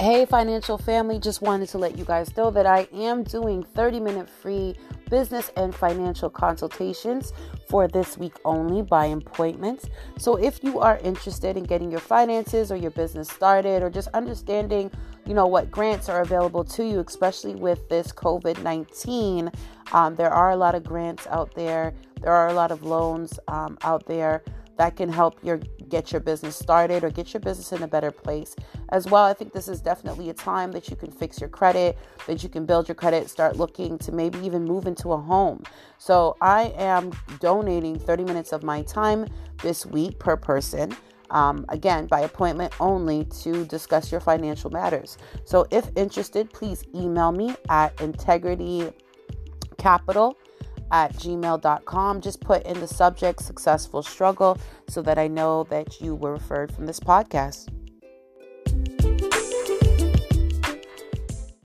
Hey, financial family, just wanted to let you guys know that I am doing 30 minute free business and financial consultations for this week only by appointment. So, if you are interested in getting your finances or your business started or just understanding, you know, what grants are available to you, especially with this COVID 19, um, there are a lot of grants out there, there are a lot of loans um, out there that can help your get your business started or get your business in a better place. As well i think this is definitely a time that you can fix your credit that you can build your credit start looking to maybe even move into a home. So i am donating 30 minutes of my time this week per person um, again by appointment only to discuss your financial matters. So if interested please email me at integrity capital at gmail.com. Just put in the subject successful struggle so that I know that you were referred from this podcast.